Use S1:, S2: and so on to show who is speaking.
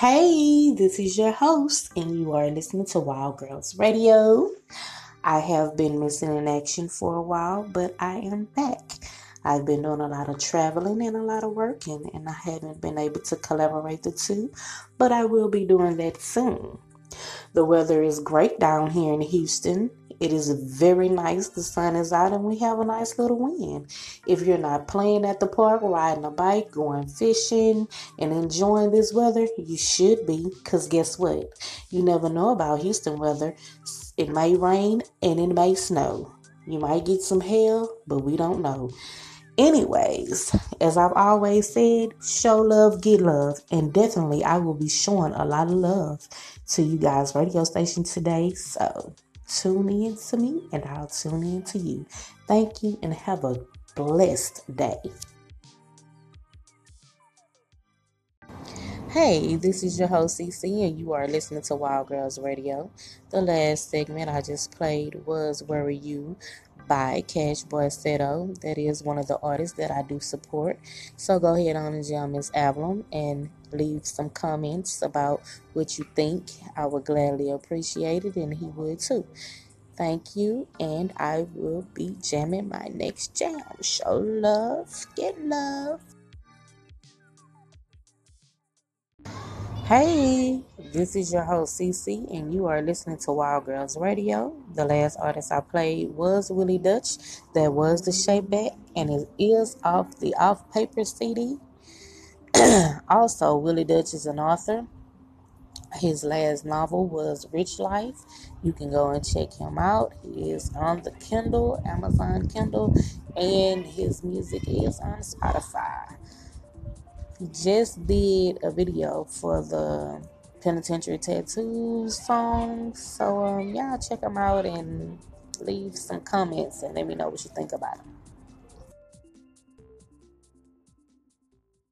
S1: Hey, this is your host, and you are listening to Wild Girls Radio. I have been missing in action for a while, but I am back. I've been doing a lot of traveling and a lot of working, and I haven't been able to collaborate the two, but I will be doing that soon. The weather is great down here in Houston. It is very nice. The sun is out and we have a nice little wind. If you're not playing at the park, riding a bike, going fishing, and enjoying this weather, you should be. Because guess what? You never know about Houston weather. It may rain and it may snow. You might get some hail, but we don't know. Anyways, as I've always said, show love, get love. And definitely, I will be showing a lot of love to you guys' radio station today. So tune in to me and I'll tune in to you. Thank you and have a blessed day. Hey, this is your host CC, and you are listening to Wild Girls Radio. The last segment I just played was Worry You by Cash Boy Seto. That is one of the artists that I do support. So go ahead on and jam his album and leave some comments about what you think. I would gladly appreciate it, and he would too. Thank you, and I will be jamming my next jam. Show love, get love. Hey, this is your host CC, and you are listening to Wild Girls Radio. The last artist I played was Willie Dutch. That was the Shape Back, and it is off the Off Paper CD. also, Willie Dutch is an author. His last novel was Rich Life. You can go and check him out. He is on the Kindle, Amazon Kindle, and his music is on Spotify just did a video for the Penitentiary Tattoos song. So um, y'all check them out and leave some comments and let me know what you think about them.